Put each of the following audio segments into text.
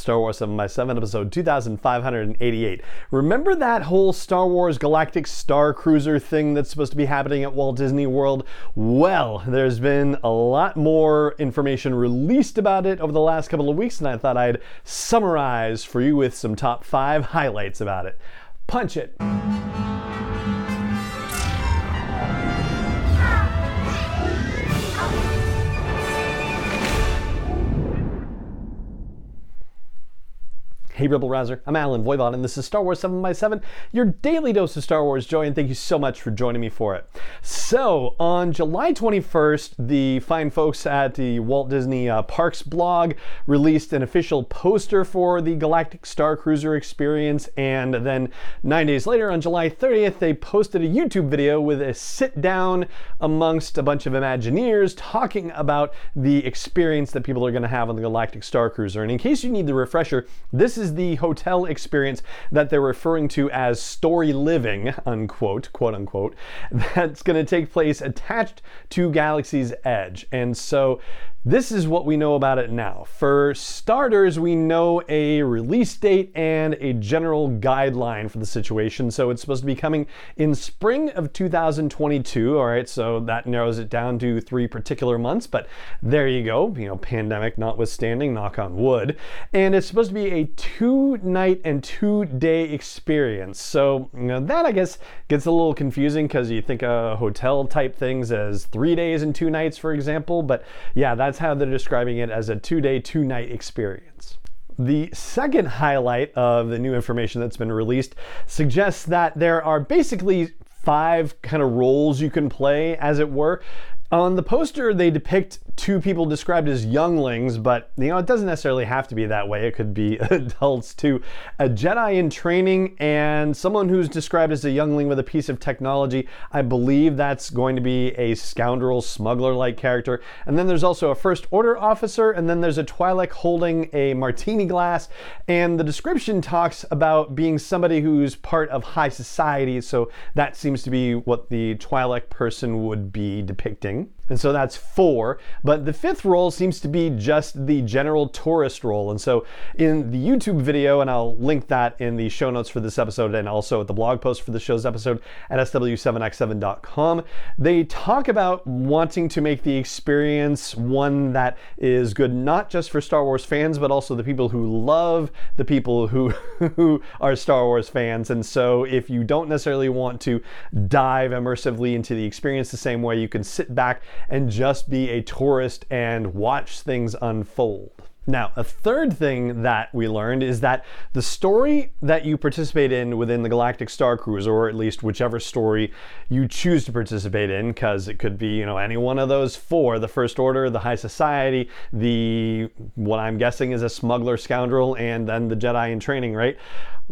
Star Wars 7 by 7 episode 2588. Remember that whole Star Wars Galactic Star Cruiser thing that's supposed to be happening at Walt Disney World? Well, there's been a lot more information released about it over the last couple of weeks, and I thought I'd summarize for you with some top five highlights about it. Punch it! Hey Rebel Rouser, I'm Allen Voivod, and this is Star Wars 7 by 7 your daily dose of Star Wars joy, and thank you so much for joining me for it. So, on July 21st, the fine folks at the Walt Disney uh, Parks blog released an official poster for the Galactic Star Cruiser experience, and then nine days later, on July 30th, they posted a YouTube video with a sit down amongst a bunch of Imagineers talking about the experience that people are going to have on the Galactic Star Cruiser. And in case you need the refresher, this is the hotel experience that they're referring to as story living, unquote, quote unquote, that's going to take place attached to Galaxy's Edge. And so this is what we know about it now. For starters, we know a release date and a general guideline for the situation. So it's supposed to be coming in spring of 2022. All right, so that narrows it down to three particular months, but there you go. You know, pandemic notwithstanding, knock on wood. And it's supposed to be a two night and two day experience. So, you know, that I guess gets a little confusing because you think of hotel type things as three days and two nights, for example. But yeah, that's how they're describing it as a two day, two night experience. The second highlight of the new information that's been released suggests that there are basically five kind of roles you can play, as it were. On the poster, they depict two people described as younglings, but you know, it doesn't necessarily have to be that way. It could be adults too. A Jedi in training and someone who's described as a youngling with a piece of technology. I believe that's going to be a scoundrel, smuggler like character. And then there's also a First Order officer, and then there's a Twi'lek holding a martini glass. And the description talks about being somebody who's part of high society, so that seems to be what the Twi'lek person would be depicting. And so that's four. But the fifth role seems to be just the general tourist role. And so in the YouTube video, and I'll link that in the show notes for this episode and also at the blog post for the show's episode at sw7x7.com, they talk about wanting to make the experience one that is good not just for Star Wars fans, but also the people who love the people who, who are Star Wars fans. And so if you don't necessarily want to dive immersively into the experience the same way, you can sit back and just be a tourist and watch things unfold. Now, a third thing that we learned is that the story that you participate in within the Galactic Star Cruiser, or at least whichever story you choose to participate in, because it could be, you know, any one of those four the First Order, the High Society, the what I'm guessing is a smuggler scoundrel, and then the Jedi in training, right?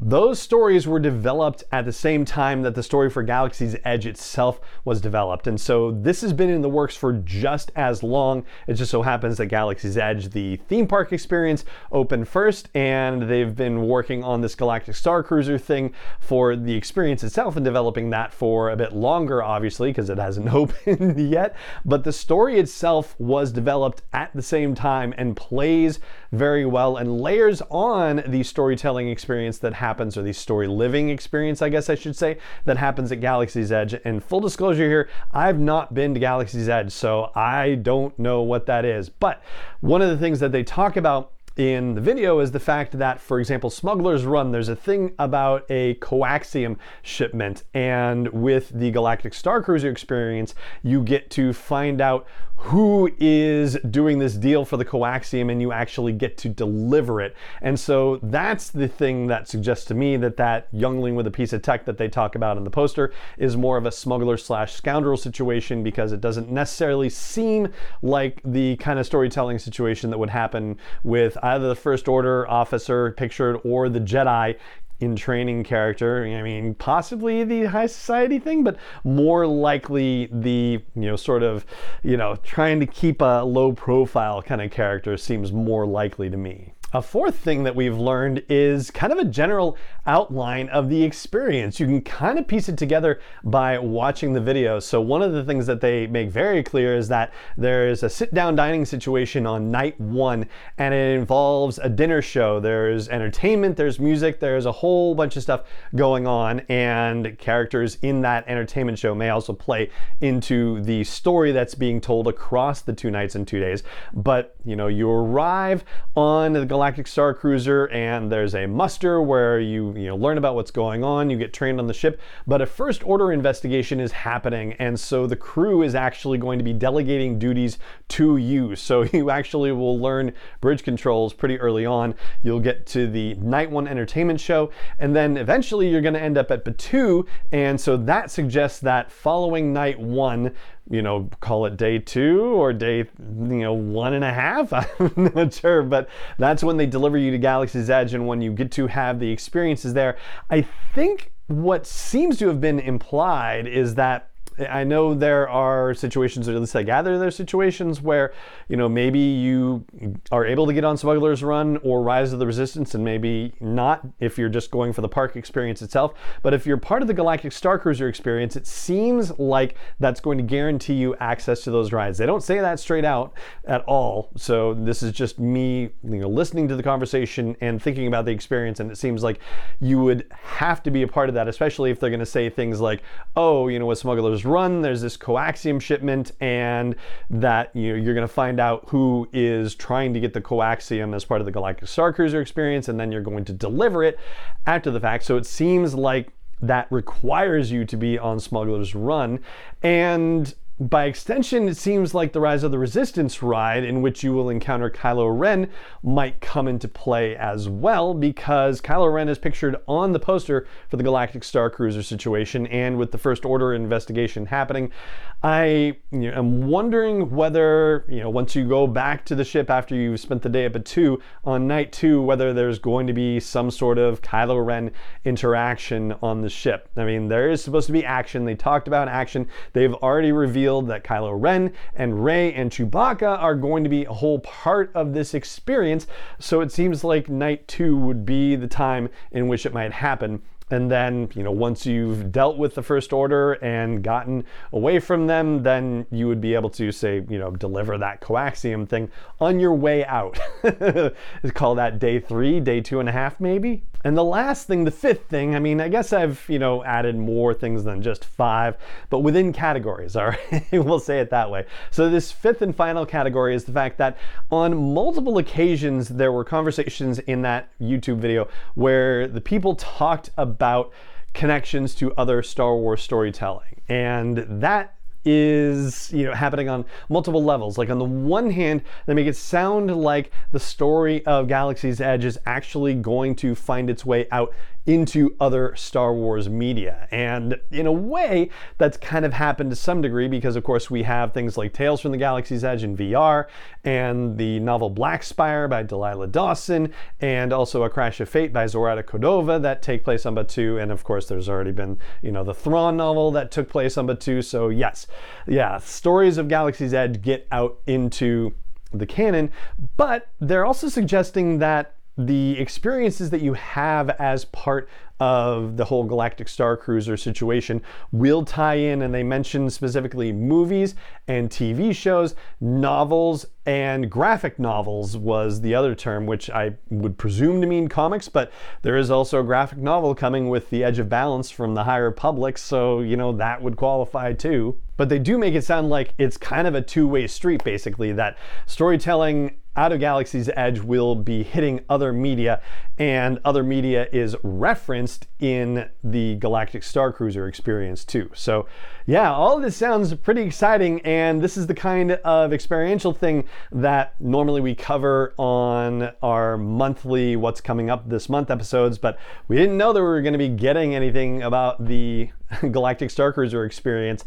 Those stories were developed at the same time that the story for Galaxy's Edge itself was developed. And so this has been in the works for just as long. It just so happens that Galaxy's Edge, the theme park experience, opened first, and they've been working on this Galactic Star Cruiser thing for the experience itself and developing that for a bit longer, obviously, because it hasn't opened yet. But the story itself was developed at the same time and plays very well and layers on the storytelling experience that happens, or the story living experience, I guess I should say, that happens at Galaxy's Edge. And full disclosure here, I've not been to Galaxy's Edge, so I don't know what that is. But one of the things that they talk about in the video is the fact that, for example, Smuggler's Run, there's a thing about a coaxium shipment. And with the Galactic Star Cruiser experience, you get to find out who is doing this deal for the coaxium and you actually get to deliver it. And so that's the thing that suggests to me that that youngling with a piece of tech that they talk about in the poster is more of a smuggler slash scoundrel situation because it doesn't necessarily seem like the kind of storytelling situation that would happen with either the First Order officer pictured or the Jedi in training character. I mean, possibly the high society thing, but more likely the, you know, sort of, you know, trying to keep a low profile kind of character seems more likely to me. A fourth thing that we've learned is kind of a general outline of the experience. You can kind of piece it together by watching the video. So, one of the things that they make very clear is that there is a sit down dining situation on night one, and it involves a dinner show. There's entertainment, there's music, there's a whole bunch of stuff going on, and characters in that entertainment show may also play into the story that's being told across the two nights and two days. But, you know, you arrive on the Galactic Star Cruiser, and there's a muster where you you know learn about what's going on. You get trained on the ship, but a first order investigation is happening, and so the crew is actually going to be delegating duties to you. So you actually will learn bridge controls pretty early on. You'll get to the night one entertainment show, and then eventually you're going to end up at Batuu, and so that suggests that following night one you know, call it day two or day, you know, one and a half. I'm not sure, but that's when they deliver you to Galaxy's Edge and when you get to have the experiences there. I think what seems to have been implied is that I know there are situations, or at least I gather there are situations where, you know, maybe you are able to get on Smuggler's Run or Rise of the Resistance, and maybe not if you're just going for the park experience itself. But if you're part of the Galactic Star Cruiser experience, it seems like that's going to guarantee you access to those rides. They don't say that straight out at all. So this is just me, you know, listening to the conversation and thinking about the experience, and it seems like you would have to be a part of that, especially if they're going to say things like, "Oh, you know, with Smuggler's run, there's this coaxium shipment, and that you know, you're going to find out who is trying to get the coaxium as part of the Galactic Star Cruiser experience, and then you're going to deliver it after the fact. So it seems like that requires you to be on Smuggler's Run. And by extension, it seems like the Rise of the Resistance ride, in which you will encounter Kylo Ren, might come into play as well, because Kylo Ren is pictured on the poster for the Galactic Star Cruiser situation, and with the First Order investigation happening, I you know, am wondering whether, you know, once you go back to the ship after you've spent the day at Batuu, on night two, whether there's going to be some sort of Kylo Ren interaction on the ship. I mean, there is supposed to be action. They talked about action. They've already revealed that Kylo Ren and Rey and Chewbacca are going to be a whole part of this experience. So it seems like night two would be the time in which it might happen. And then, you know, once you've dealt with the first order and gotten away from them, then you would be able to say, you know, deliver that coaxium thing on your way out. Call that day three, day two and a half, maybe. And the last thing, the fifth thing, I mean, I guess I've, you know, added more things than just five, but within categories, all right? we'll say it that way. So this fifth and final category is the fact that on multiple occasions there were conversations in that YouTube video where the people talked about connections to other Star Wars storytelling. And that is you know happening on multiple levels. Like on the one hand they make it sound like the story of galaxy's edge is actually going to find its way out into other Star Wars media. And in a way, that's kind of happened to some degree because, of course, we have things like Tales from the Galaxy's Edge in VR and the novel Black Spire by Delilah Dawson and also A Crash of Fate by Zoraida Cordova that take place on Batuu. And of course, there's already been, you know, the Thrawn novel that took place on Batuu. So, yes, yeah, stories of Galaxy's Edge get out into the canon, but they're also suggesting that the experiences that you have as part of the whole Galactic Star Cruiser situation will tie in, and they mention specifically movies and TV shows, novels, and graphic novels was the other term, which I would presume to mean comics, but there is also a graphic novel coming with The Edge of Balance from the High Republic, so you know that would qualify too. But they do make it sound like it's kind of a two way street, basically, that storytelling out of Galaxy's Edge will be hitting other media, and other media is referenced in the Galactic Star Cruiser experience too. So, yeah, all this sounds pretty exciting, and this is the kind of experiential thing that normally we cover on our monthly What's Coming Up This Month episodes, but we didn't know that we were going to be getting anything about the Galactic Star Cruiser experience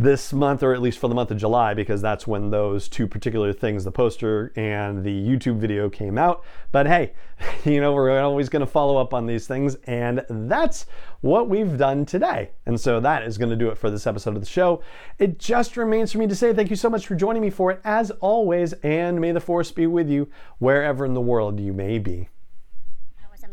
this month, or at least for the month of July, because that's when those two particular things, the poster and the YouTube video, came out. But hey, you know, we're always going to follow up on these things. And that's what we've done today. And so that is going to do it for this episode of the show. It just remains for me to say thank you so much for joining me for it, as always. And may the force be with you wherever in the world you may be.